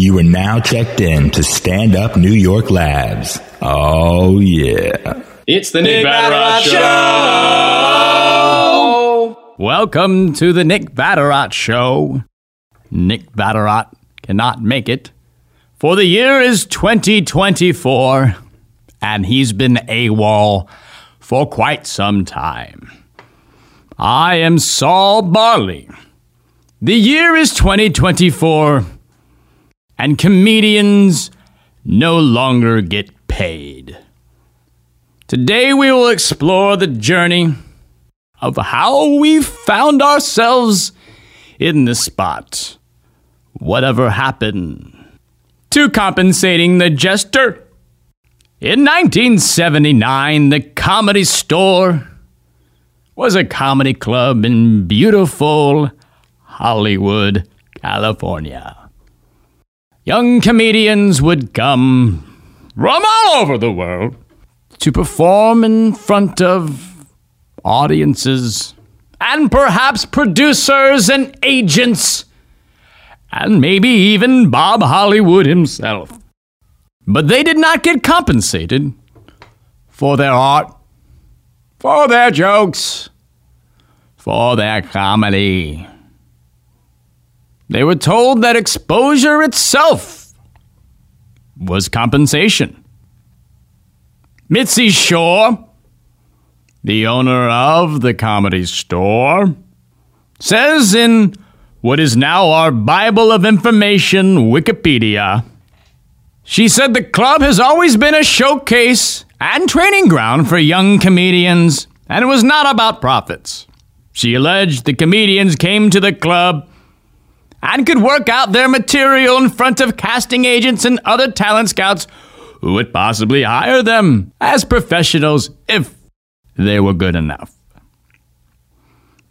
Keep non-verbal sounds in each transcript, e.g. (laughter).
You are now checked in to Stand Up New York Labs. Oh, yeah. It's the Nick Vatterott Show! Welcome to the Nick Vatterott Show. Nick Vatterott cannot make it, for the year is 2024, and he's been AWOL for quite some time. I am Saul Barley. The year is 2024, and comedians no longer get paid. Today we will explore the journey of how we found ourselves in this spot. Whatever happened to compensating the jester? In 1979, the Comedy Store was a comedy club in beautiful Hollywood, California. Young comedians would come from all over the world to perform in front of audiences and perhaps producers and agents and maybe even Bob Hollywood himself. But they did not get compensated for their art, for their jokes, for their comedy. They were told that exposure itself was compensation. Mitzi Shore, the owner of the comedy store, says in what is now our Bible of Information, Wikipedia, she said the club has always been a showcase and training ground for young comedians, and it was not about profits. She alleged the comedians came to the club and could work out their material in front of casting agents and other talent scouts who would possibly hire them as professionals if they were good enough.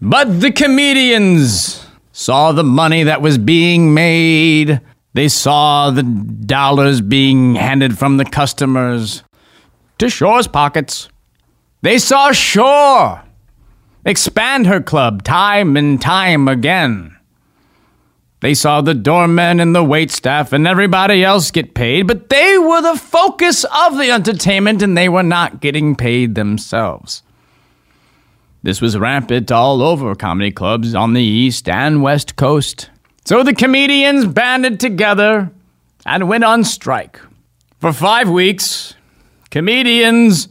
But the comedians saw the money that was being made. They saw the dollars being handed from the customers to Shore's pockets. They saw Shore expand her club time and time again. They saw the doormen and the waitstaff and everybody else get paid, but they were the focus of the entertainment and they were not getting paid themselves. This was rampant all over comedy clubs on the East and West Coast. So the comedians banded together and went on strike. For five weeks, comedians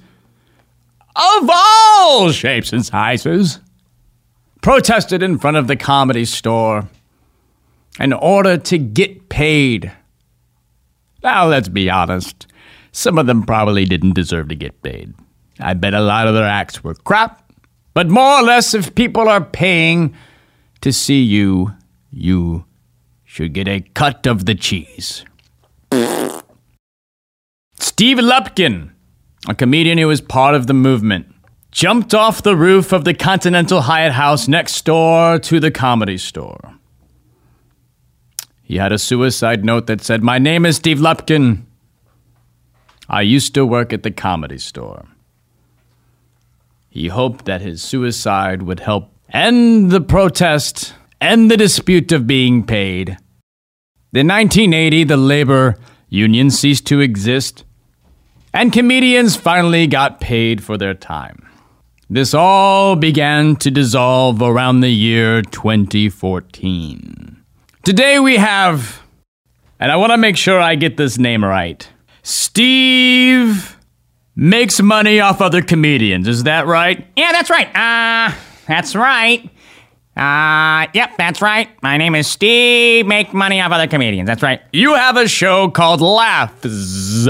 of all shapes and sizes protested in front of the comedy store in order to get paid. Now, let's be honest, some of them probably didn't deserve to get paid. I bet a lot of their acts were crap, but more or less, if people are paying to see you, you should get a cut of the cheese. Steve Lupkin, a comedian who was part of the movement, jumped off the roof of the Continental Hyatt House next door to the comedy store. He had a suicide note that said, My name is Steve Lupkin. I used to work at the comedy store. He hoped that his suicide would help end the protest, end the dispute of being paid. In 1980, the labor union ceased to exist, and comedians finally got paid for their time. This all began to dissolve around the year 2014. Today we have, and I want to make sure I get this name right Steve makes money off other comedians. Is that right? Yeah, that's right. Uh, that's right. Uh, yep, that's right. My name is Steve. Make money off other comedians. That's right. You have a show called Laughs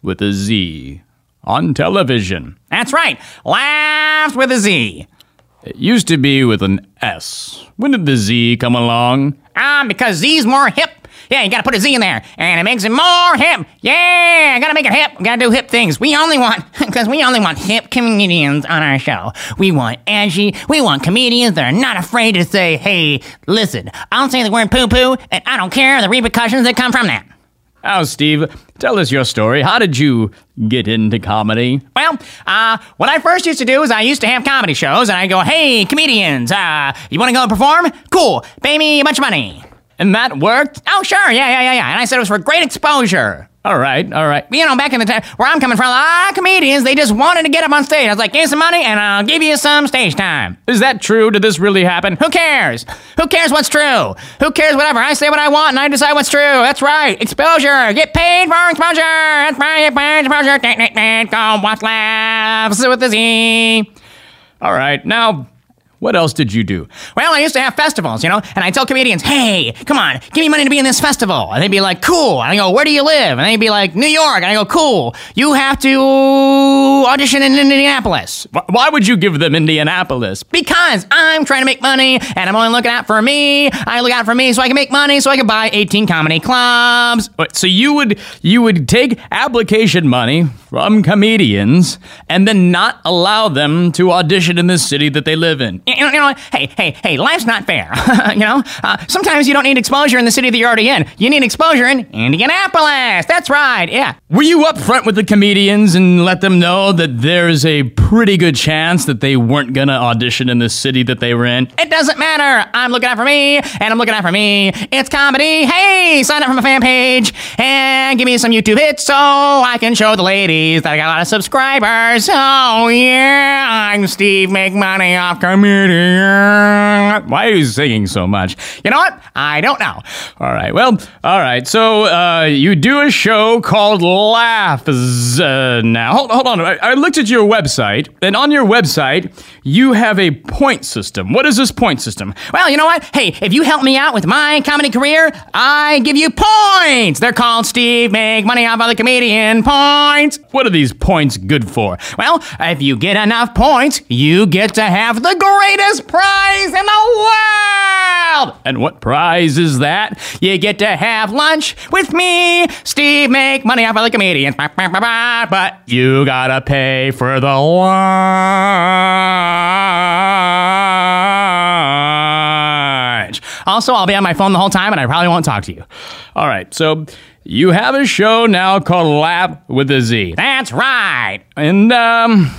with a Z on television. That's right. Laughs with a Z. It used to be with an S. When did the Z come along? Ah, because Z's more hip. Yeah, you gotta put a Z in there, and it makes it more hip. Yeah, I gotta make it hip. Gotta do hip things. We only want, (laughs) because we only want hip comedians on our show. We want edgy. We want comedians that are not afraid to say, "Hey, listen, I don't say the word poo poo, and I don't care the repercussions that come from that." Now, Steve, tell us your story. How did you get into comedy? Well, uh, what I first used to do is I used to have comedy shows, and I go, "Hey, comedians, uh, you want to go and perform? Cool, pay me a bunch of money." And that worked? Oh, sure, yeah, yeah, yeah, yeah. And I said it was for great exposure. All right, all right. You know, back in the time where I'm coming from, a lot of comedians, they just wanted to get up on stage. I was like, give me some money and I'll give you some stage time. Is that true? Did this really happen? Who cares? Who cares what's true? Who cares whatever? I say what I want and I decide what's true. That's right. Exposure. Get paid for exposure. That's right. Get paid for exposure. Go watch laughs with the Z. All right, now, what else did you do? Well, I used to have festivals, you know, and I tell comedians, hey, come on, give me money to be in this festival. And they'd be like, cool. And I go, where do you live? And they'd be like, New York. And I go, cool. You have to audition in Indianapolis. Why would you give them Indianapolis? Because I'm trying to make money and I'm only looking out for me. I look out for me so I can make money so I can buy 18 comedy clubs. So you would you would take application money from comedians and then not allow them to audition in the city that they live in. You know? Hey, hey, hey, life's not fair. (laughs) you know, uh, sometimes you don't need exposure in the city that you're already in. You need exposure in Indianapolis. That's right. Yeah. Were you upfront with the comedians and let them know that there's a pretty good chance that they weren't gonna audition in the city that they were in? It doesn't matter. I'm looking out for me, and I'm looking out for me. It's comedy. Hey, sign up for my fan page and give me some YouTube hits so I can show the ladies that I got a lot of subscribers. Oh yeah, I'm Steve. Make money off comedian. (laughs) Why are you singing so much? You know what? I don't know. All right. Well, all right. So uh, you do a show called Laughs. Uh, now, hold, hold on. I, I looked at your website, and on your website, you have a point system. What is this point system? Well, you know what? Hey, if you help me out with my comedy career, I give you points. They're called Steve Make Money Off Other Comedian points. What are these points good for? Well, if you get enough points, you get to have the greatest prize in the world. And what prize is that? You get to have lunch with me, Steve Make Money Off Other Comedians. But You gotta pay for the lunch. Also, I'll be on my phone the whole time and I probably won't talk to you. All right, so you have a show now called Laugh with a Z. that's right. And, um,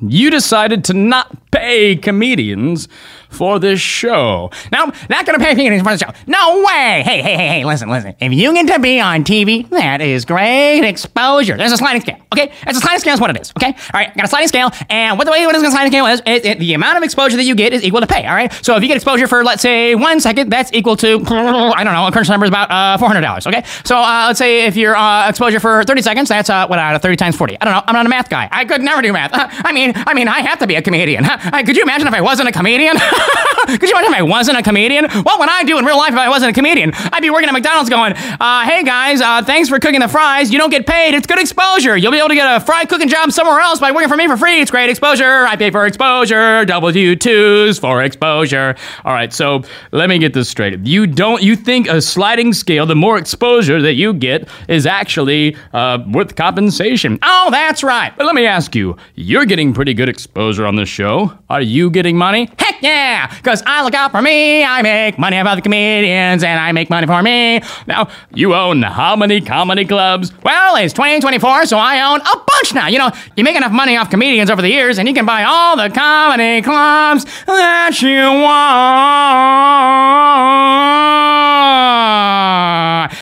you decided to not pay comedians for this show. No, not gonna pay comedians for the show. No way. Hey, hey, hey, hey, listen, listen. If you get to be on TV, that is great exposure. There's a sliding scale, okay? It's a sliding scale is what it is, okay? All right, got a sliding scale, and what the way what is a sliding scale is, it, it- the amount of exposure that you get is equal to pay, all right? So if you get exposure for, let's say, one second, that's equal to, I don't know, a current number is about uh, $400, okay? So uh, let's say if your uh, exposure for 30 seconds, that's, uh, what, uh, 30 times 40. I don't know, I'm not a math guy. I could never do math. (laughs) I mean, I mean, I have to be a comedian. (laughs) Could you imagine if I wasn't a comedian? (laughs) (laughs) could you imagine if I wasn't a comedian? What would I do in real life if I wasn't a comedian? I'd be working at McDonald's going, uh, hey guys, uh, thanks for cooking the fries. You don't get paid. It's good exposure. You'll be able to get a fry cooking job somewhere else by working for me for free. It's great exposure. I pay for exposure. W2s for exposure. All right, so let me get this straight. You don't you think a sliding scale, the more exposure that you get, is actually uh, worth compensation? Oh, that's right. But let me ask you, you're getting pretty good exposure on this show. Are you getting money? Heck yeah! Because I look out for me, I make money off the comedians, and I make money for me. Now, you own how many comedy clubs? Well, it's 2024, so I own a bunch now. You know, you make enough money off comedians over the years, and you can buy all the comedy clubs that you want.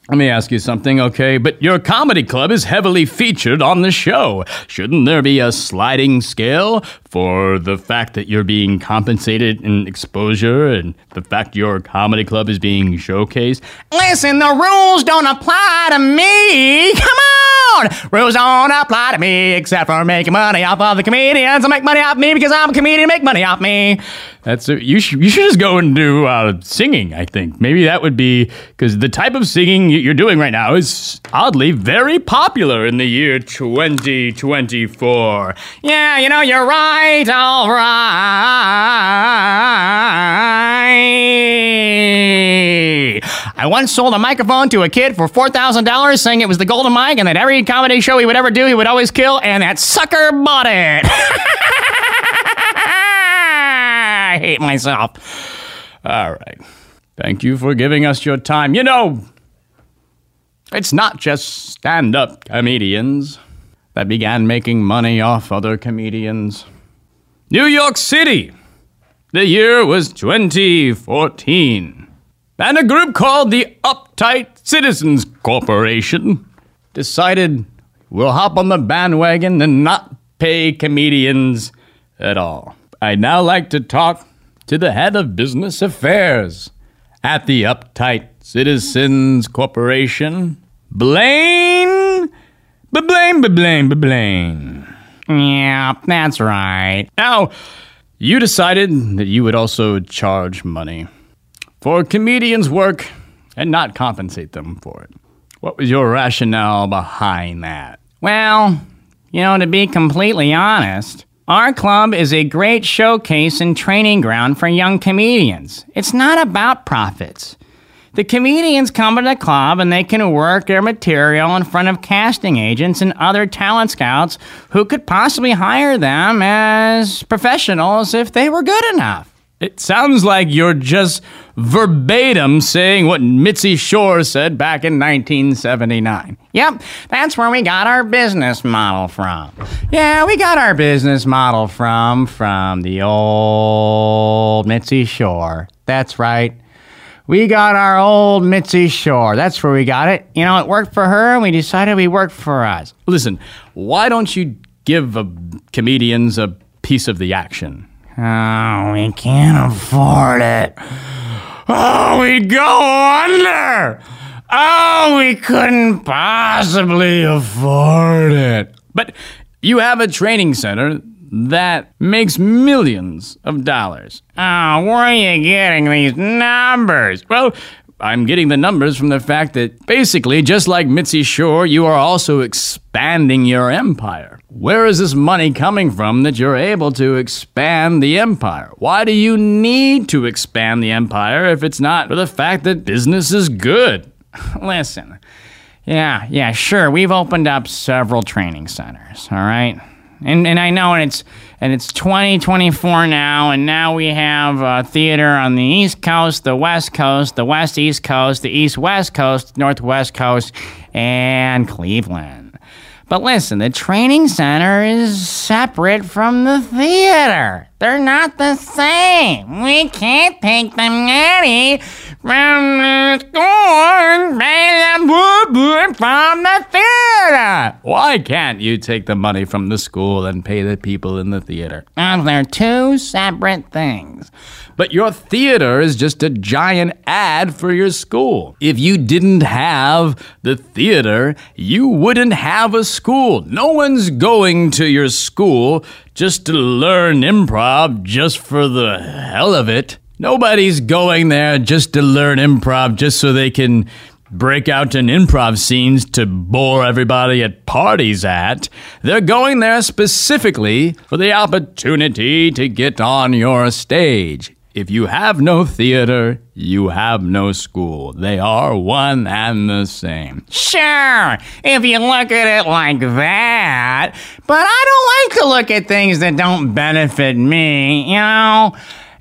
Let me ask you something, okay? But your comedy club is heavily featured on the show. Shouldn't there be a sliding scale for the fact that you're being compensated in exposure and the fact your comedy club is being showcased? Listen, the rules don't apply to me. Come on! Rules don't apply to me except for making money off other comedians. I make money off me because I'm a comedian. Make money off me. That's a, you. Should, you should just go and do uh, singing. I think maybe that would be because the type of singing you- you're doing right now is oddly very popular in the year 2024. Yeah, you know, you're right. All right. I once sold a microphone to a kid for $4,000 saying it was the golden mic and that every comedy show he would ever do, he would always kill, and that sucker bought it. (laughs) I hate myself. All right. Thank you for giving us your time. You know, it's not just stand up comedians that began making money off other comedians. New York City. The year was 2014. and a group called the Uptight Citizens Corporation decided we'll hop on the bandwagon and not pay comedians at all. I'd now like to talk to the head of business affairs at the Uptight Citizens Corporation, Blaine. Blaine, Blaine, Blaine. Yeah, that's right. Now, you decided that you would also charge money for comedians' work and not compensate them for it. What was your rationale behind that? Well, you know, to be completely honest, our club is a great showcase and training ground for young comedians. It's not about profits. The comedians come to the club and they can work their material in front of casting agents and other talent scouts who could possibly hire them as professionals if they were good enough. It sounds like you're just verbatim saying what Mitzi Shore said back in 1979. Yep, that's where we got our business model from. Yeah, we got our business model from from the old Mitzi Shore. That's right. We got our old Mitzi Shore. That's where we got it. You know, it worked for her, and we decided we worked for us. Listen, why don't you give uh, comedians a piece of the action? Oh, we can't afford it. Oh, we'd go under. Oh, we couldn't possibly afford it. But you have a training center that makes millions of dollars. Oh, where are you getting these numbers? Well, I'm getting the numbers from the fact that basically, just like Mitzi Shore, you are also expanding your empire. Where is this money coming from that you're able to expand the empire? Why do you need to expand the empire if it's not for the fact that business is good? (laughs) Listen, yeah, yeah, sure, we've opened up several training centers, all right? And, and I know and it's and it's 2024 now, and now we have uh, theater on the East Coast, the West Coast, the West East Coast, the East West Coast, Northwest Coast, and Cleveland. But listen, the training center is separate from the theater. They're not the same. We can't take the money from the school and pay them from the theater. Why can't you take the money from the school and pay the people in the theater? Uh, they're two separate things. But your theater is just a giant ad for your school. If you didn't have the theater, you wouldn't have a school. No one's going to your school just to learn improv just for the hell of it. Nobody's going there just to learn improv just so they can break out in improv scenes to bore everybody at parties at. They're going there specifically for the opportunity to get on your stage. If you have no theater, you have no school. They are one and the same. Sure, if you look at it like that. But I don't like to look at things that don't benefit me, you know?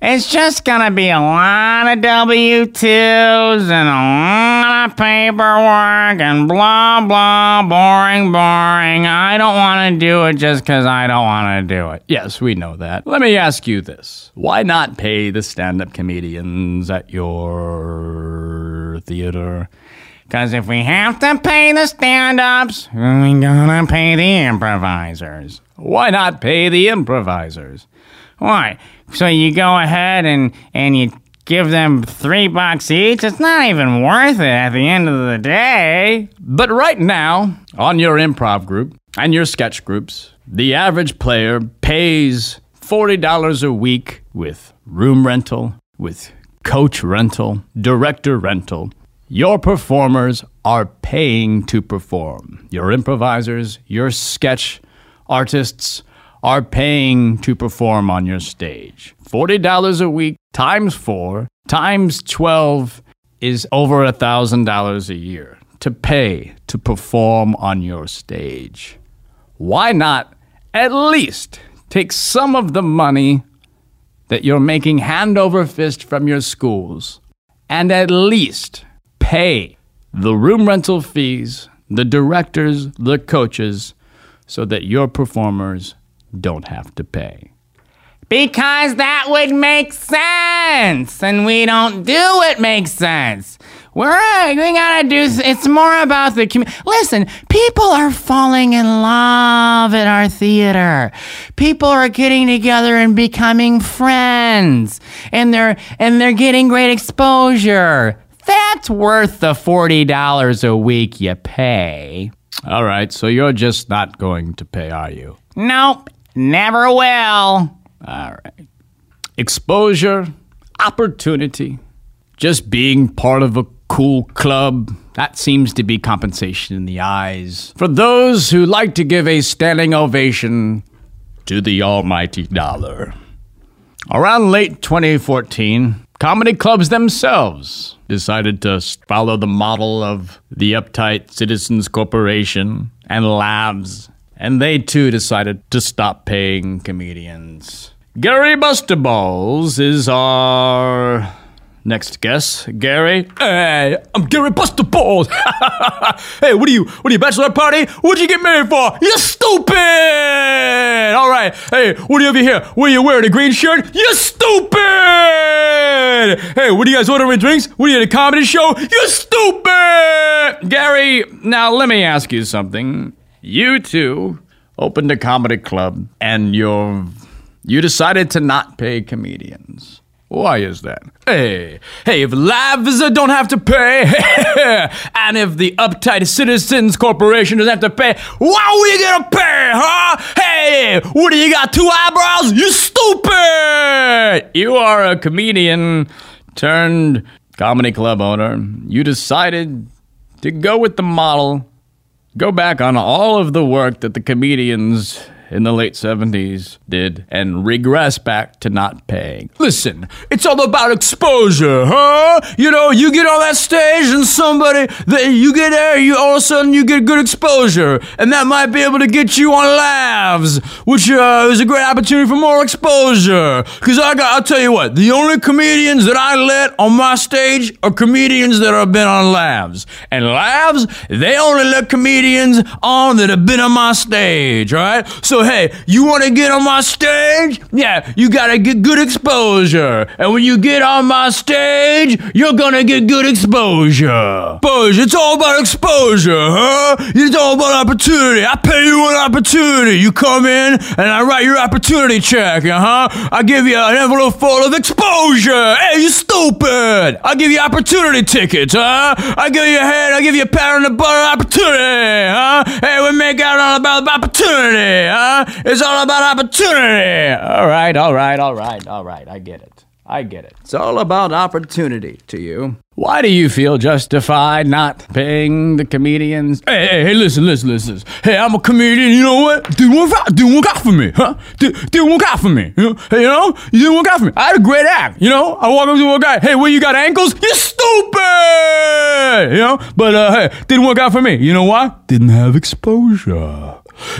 It's just gonna be a lot of W 2s and a lot of paperwork and blah, blah, boring, boring. I don't wanna do it just because I don't wanna do it. Yes, we know that. Let me ask you this why not pay the stand up comedians at your theater? Because if we have to pay the stand ups, we gotta pay the improvisers. Why not pay the improvisers? Why? So you go ahead and, and you give them three bucks each? It's not even worth it at the end of the day. But right now, on your improv group and your sketch groups, the average player pays $40 a week with room rental, with coach rental, director rental. Your performers are paying to perform. Your improvisers, your sketch artists are paying to perform on your stage. $40 a week times four times 12 is over a $1,000 a year to pay to perform on your stage. Why not at least take some of the money that you're making hand over fist from your schools and at least pay the room rental fees, the directors, the coaches, so that your performers don't have to pay. Because that would make sense. And we don't do what makes sense. We're, we gotta do, it's more about the community. Listen, people are falling in love at our theater. People are getting together and becoming friends. And they're, and they're getting great exposure. That's worth the $40 a week you pay. All right, so you're just not going to pay, are you? Nope, never will. All right. Exposure, opportunity, just being part of a cool club. That seems to be compensation in the eyes for those who like to give a standing ovation to the almighty dollar. Around late 2014, comedy clubs themselves decided to follow the model of the uptight Citizens Corporation and Laughs, and they too decided to stop paying comedians. Gary Bustaballs is our next guest. Gary, hey, I'm Gary Bustaballs. (laughs) hey, what are you? What are you? Bachelor party? What'd you get married for? You're stupid! All right. Hey, what are you over here? What are you wearing? A green shirt? You're stupid! Hey, what are you guys ordering drinks? What are you at a comedy show? You're stupid! Gary, now let me ask you something. You two opened a comedy club and you're you decided to not pay comedians. Why is that? Hey, hey, if Laughs don't have to pay, (laughs) and if the uptight Citizens Corporation doesn't have to pay, why are we gonna pay, huh? Hey, what do you got, two eyebrows? You stupid! You are a comedian turned comedy club owner. You decided to go with the model, go back on all of the work that the comedians in the late 70s did and regress back to not paying. Listen, it's all about exposure, huh? You know, you get on that stage and somebody that you get there, you all of a sudden you get good exposure, and that might be able to get you on laughs, which uh, is a great opportunity for more exposure. Cause I got, I'll tell you what, the only comedians that I let on my stage are comedians that have been on laughs, and laughs they only let comedians on that have been on my stage, right? So hey, you want to get on my stage? Yeah, you gotta get good exposure. And when you get on my stage, you're gonna get good exposure. Exposure, it's all about exposure, huh? It's all about opportunity. I pay you an opportunity. You come in and I write your opportunity check, uh huh? I give you an envelope full of exposure. Hey, you stupid. I give you opportunity tickets, huh? I give you a head, I give you a pat on the butt opportunity, huh? Hey, make out all about opportunity, huh? It's all about opportunity. All right, all right, all right, all right. I get it. I get it. It's all about opportunity to you. Why do you feel justified not paying the comedians? Hey, hey, hey, listen, listen, listen. Hey, I'm a comedian. You know what? Did one, did one out for me, huh? Did, did one out for me. You know? Hey, you know? You did one out for me. I had a great act. You know? I walk up to a guy. Hey, where you got ankles? You stupid. You know? But uh, hey, didn't work out for me. You know why? Didn't have exposure.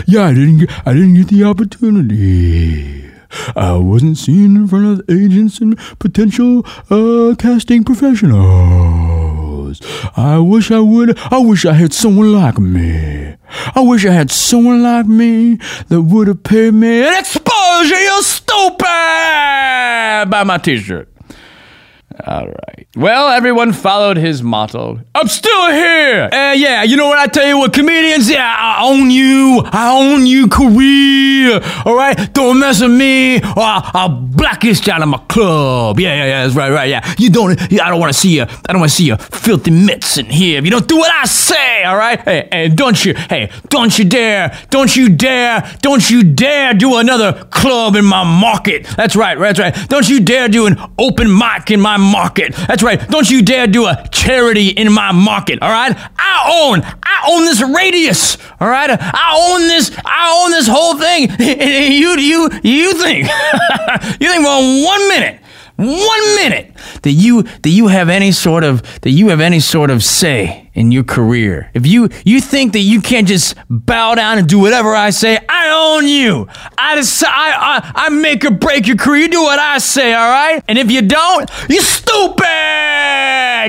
Yeah, I didn't get. I didn't get the opportunity. I wasn't seen in front of agents and potential uh, casting professionals. I wish I would. I wish I had someone like me. I wish I had someone like me that would have paid me an exposure. You stupid! Buy my T-shirt. All right. Well, everyone followed his motto. I'm still here. Uh, yeah, you know what? I tell you what, comedians, yeah, I own you. I own you, career. All right? Don't mess with me or I'll, I'll you out of my club. Yeah, yeah, yeah, that's right, right, yeah. You don't, I don't want to see you, I don't want to see your filthy mitts in here if you don't do what I say, all right? Hey, hey, don't you, hey, don't you dare, don't you dare, don't you dare do another club in my market. That's right, that's right. Don't you dare do an open mic in my market. That's right. Don't you dare do a charity in my market. All right. I own. I own this radius. All right. I own this. I own this whole thing. (laughs) you you you think (laughs) you think for one minute. One minute that you that you have any sort of that you have any sort of say in your career. If you you think that you can't just bow down and do whatever I say, I own you. I decide I, I, make or break your career. You do what I say, all right? And if you don't, you stupid.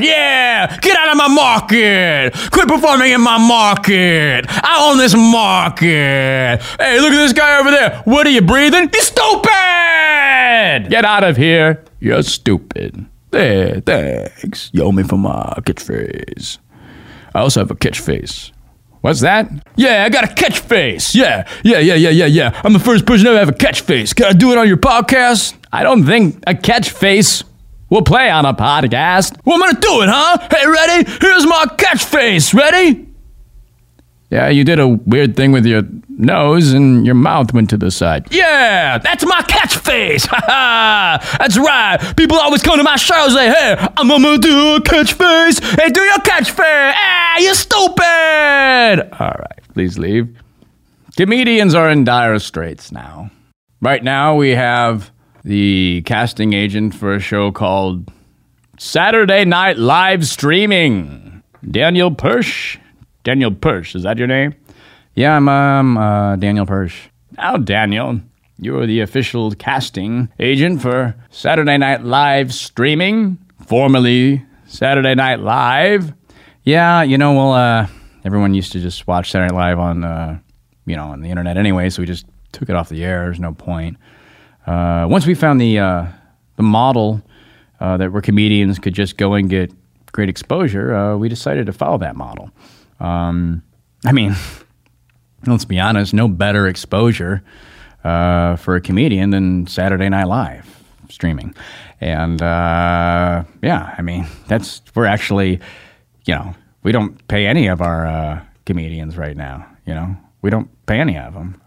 Yeah, get out of my market. Quit performing in my market. I own this market. Hey, look at this guy over there. What are you breathing? You stupid. stupid! Get out of here. You're stupid. There, thanks. You owe me for my catchphrase. I also have a catchphrase. What's that? Yeah, I got a catchphrase. Yeah, yeah, yeah, yeah, yeah, yeah. I'm the first person to ever have a catchphrase. Can I do it on your podcast? I don't think a catchphrase will play on a podcast. Well, I'm gonna do it, huh? Hey, ready? Here's my catchphrase. Ready? Yeah, you did a weird thing with your nose and your mouth went to the side. Yeah, that's my catchphrase. (laughs) that's right. People always come to my show and say, hey, I'm gonna do a catchphrase. Hey, do your catchphrase. Ah, you stupid. All right, please leave. Comedians are in dire straits now. Right now, we have the casting agent for a show called Saturday Night Live Streaming. Daniel Persh. Daniel Persh, is that your name? Yeah, I'm um, uh, Daniel Persh. Now, Daniel, you are the official casting agent for Saturday Night Live Streaming, formerly Saturday Night Live. Yeah, you know, well, uh, everyone used to just watch Saturday Night Live on, uh, you know, on the internet anyway, so we just took it off the air. There's no point. Uh, once we found the uh, the model uh, that where comedians could just go and get great exposure, uh, we decided to follow that model. Um, I mean, (laughs) let's be honest, no better exposure uh, for a comedian than Saturday Night Live streaming. And uh, yeah, I mean, that's, we're actually, you know, we don't pay any of our uh, comedians right now, you know, we don't pay any of them.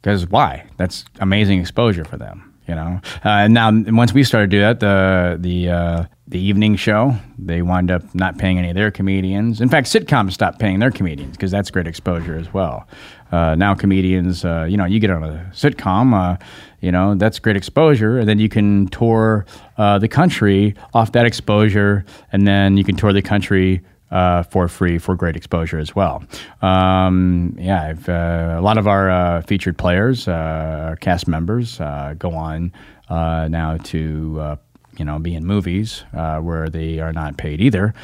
Because why? That's amazing exposure for them you know. Uh, now, once we started to do that, the the uh, the evening show, they wind up not paying any of their comedians. In fact, sitcoms stopped paying their comedians because that's great exposure as well. Uh, now, comedians, uh, you know, you get on a sitcom, uh, you know, that's great exposure, and then you can tour uh, the country off that exposure, and then you can tour the country uh, for free for great exposure as well. Um, yeah, uh, a lot of our uh, featured players, uh, cast members, uh, go on uh, now to. you know, be in movies where they are not paid either,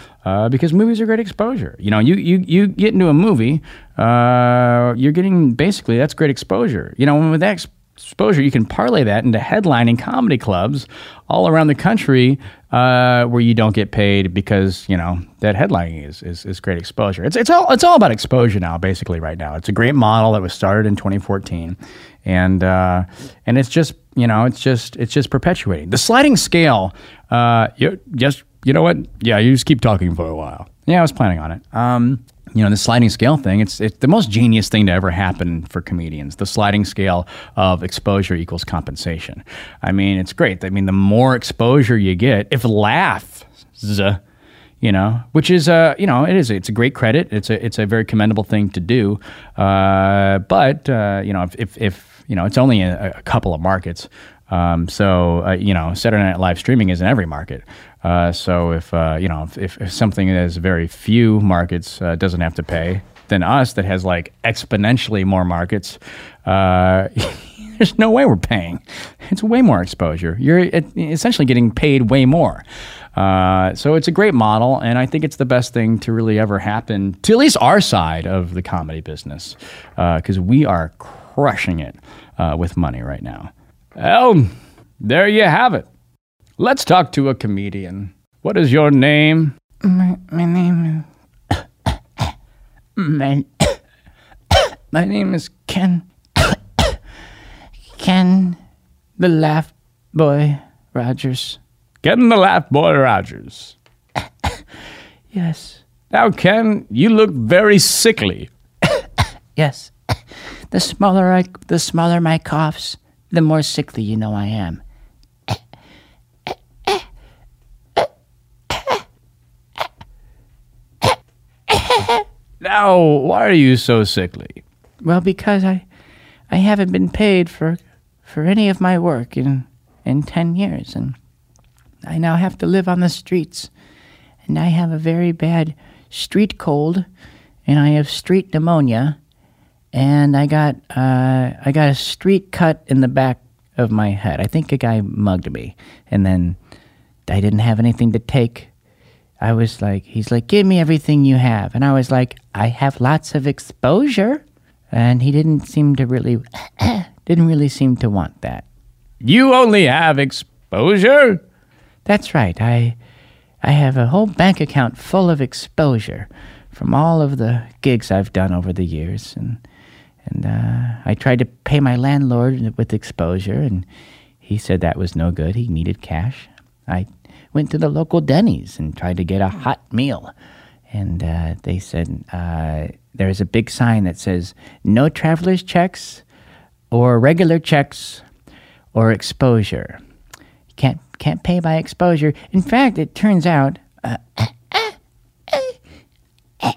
because movies are great exposure. You know, you you, you get into a movie, uh, you're getting basically that's great exposure. You know, with that exposure, you can parlay that into headlining comedy clubs all around the country uh, where you don't get paid because you know that headlining is, is, is great exposure. It's it's all it's all about exposure now, basically right now. It's a great model that was started in 2014, and uh, and it's just you know it's just it's just perpetuating the sliding scale. Uh, you just you know what? Yeah, you just keep talking for a while. Yeah, I was planning on it. Um, you know the sliding scale thing it's, it's the most genius thing to ever happen for comedians the sliding scale of exposure equals compensation. I mean it's great. I mean the more exposure you get if laughs you know which is a you know it is it's a great credit. It's a it's a very commendable thing to do. Uh, but uh, you know if, if, if you know it's only a, a couple of markets um, so uh, you know, Saturday Night Live streaming is in every market. Uh, so if uh, you know if, if, something that has very few markets uh, doesn't have to pay, then us that has like exponentially more markets, uh, (laughs) there's no way we're paying. It's way more exposure. You're essentially getting paid way more. Uh, so it's a great model, and I think it's the best thing to really ever happen to at least our side of the comedy business, because we are crushing it with money right now. Well, there you have it. Let's talk to a comedian. What is your name? My, my name is. (coughs) my, (coughs) my name is Ken. (coughs) Ken the Laugh Boy Rogers. Ken the Laugh Boy Rogers. yes. Now, Ken, you look very sickly. yes. The smaller I, the smaller my coughs, the more sickly you know I am. Now, why are you so sickly? Well, because I, I haven't been paid for, for any of my work in, in ten years, and I now have to live on the streets, and I have a very bad street cold, and I have street pneumonia, and I got uh, I got a street cut in the back of my head. I think a guy mugged me, and then I didn't have anything to take. I was like, he's like, give me everything you have, and I was like, I have lots of exposure, and he didn't seem to really (coughs) didn't really seem to want that. You only have exposure? That's right. I I have a whole bank account full of exposure from all of the gigs I've done over the years, and and uh, I tried to pay my landlord with exposure, and he said that was no good. He needed cash. I went to the local Denny's and tried to get a hot meal, and uh, they said uh, there's a big sign that says no traveler's checks, or regular checks, or exposure. Can't can't pay by exposure. In fact, it turns out. Uh, (coughs)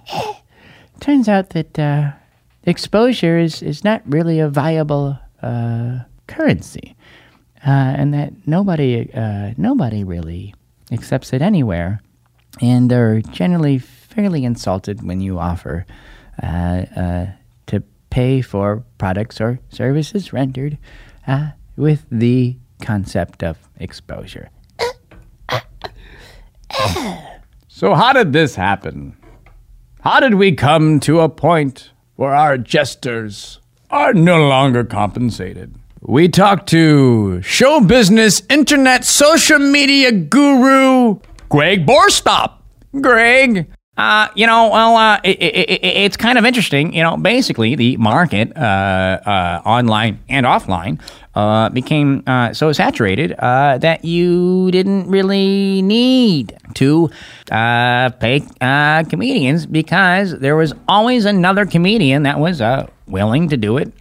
turns out that uh, exposure is, is not really a viable uh, currency, uh, and that nobody uh, nobody really accepts it anywhere, and they're generally fairly insulted when you offer uh, uh, to pay for products or services rendered uh, with the concept of exposure. So, how did this happen? How did we come to a point where our jesters are no longer compensated? We talked to show business, internet, social media guru, Greg Borstop. Greg, Uh, you know, well, uh, it, it, it, it's kind of interesting. You know, basically, the market, uh, uh, online and offline, uh, became uh, so saturated uh, that you didn't really need to uh, pay uh, comedians because there was always another comedian that was uh, willing to do it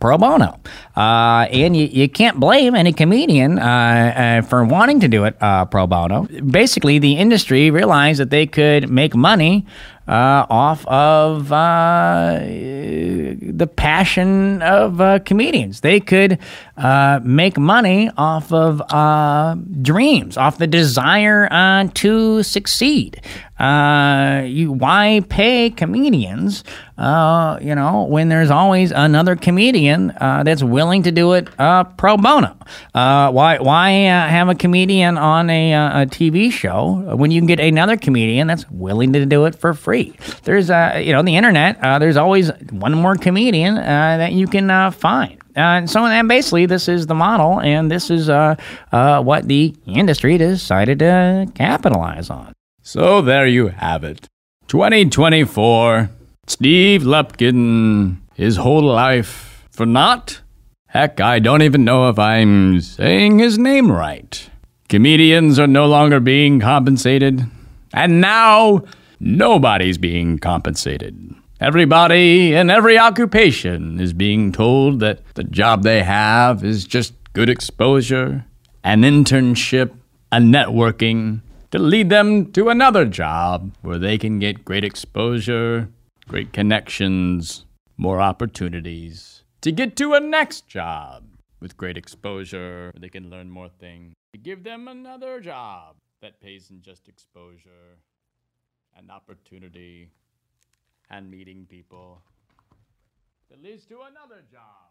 pro bono. And you, you can't blame any comedian for wanting to do it pro bono. Basically, the industry realized that they could make money uh, off of uh, the passion of uh, comedians. They could uh, make money off of uh, dreams, off the desire uh, to succeed. Uh, you why pay comedians? Uh, you know, when there's always another comedian uh, that's willing to do it uh, pro bono. Uh, why why uh, have a comedian on a, uh, a TV show when you can get another comedian that's willing to do it for free? There's uh, you know, the internet, uh, there's always one more comedian uh, that you can uh, find. Uh, and so, and basically, this is the model, and this is uh, uh, what the industry decided to capitalize on. So there you have it. 2024. Steve Lepkin, his whole life for naught? Heck, I don't even know if I'm saying his name right. Comedians are no longer being compensated. And now, nobody's being compensated. Everybody in every occupation is being told that the job they have is just good exposure, an internship, a networking to lead them to another job where they can get great exposure, great connections, more opportunities to get to a next job with great exposure where they can learn more things. To give them another job that pays in just exposure and opportunity and meeting people that leads to another job.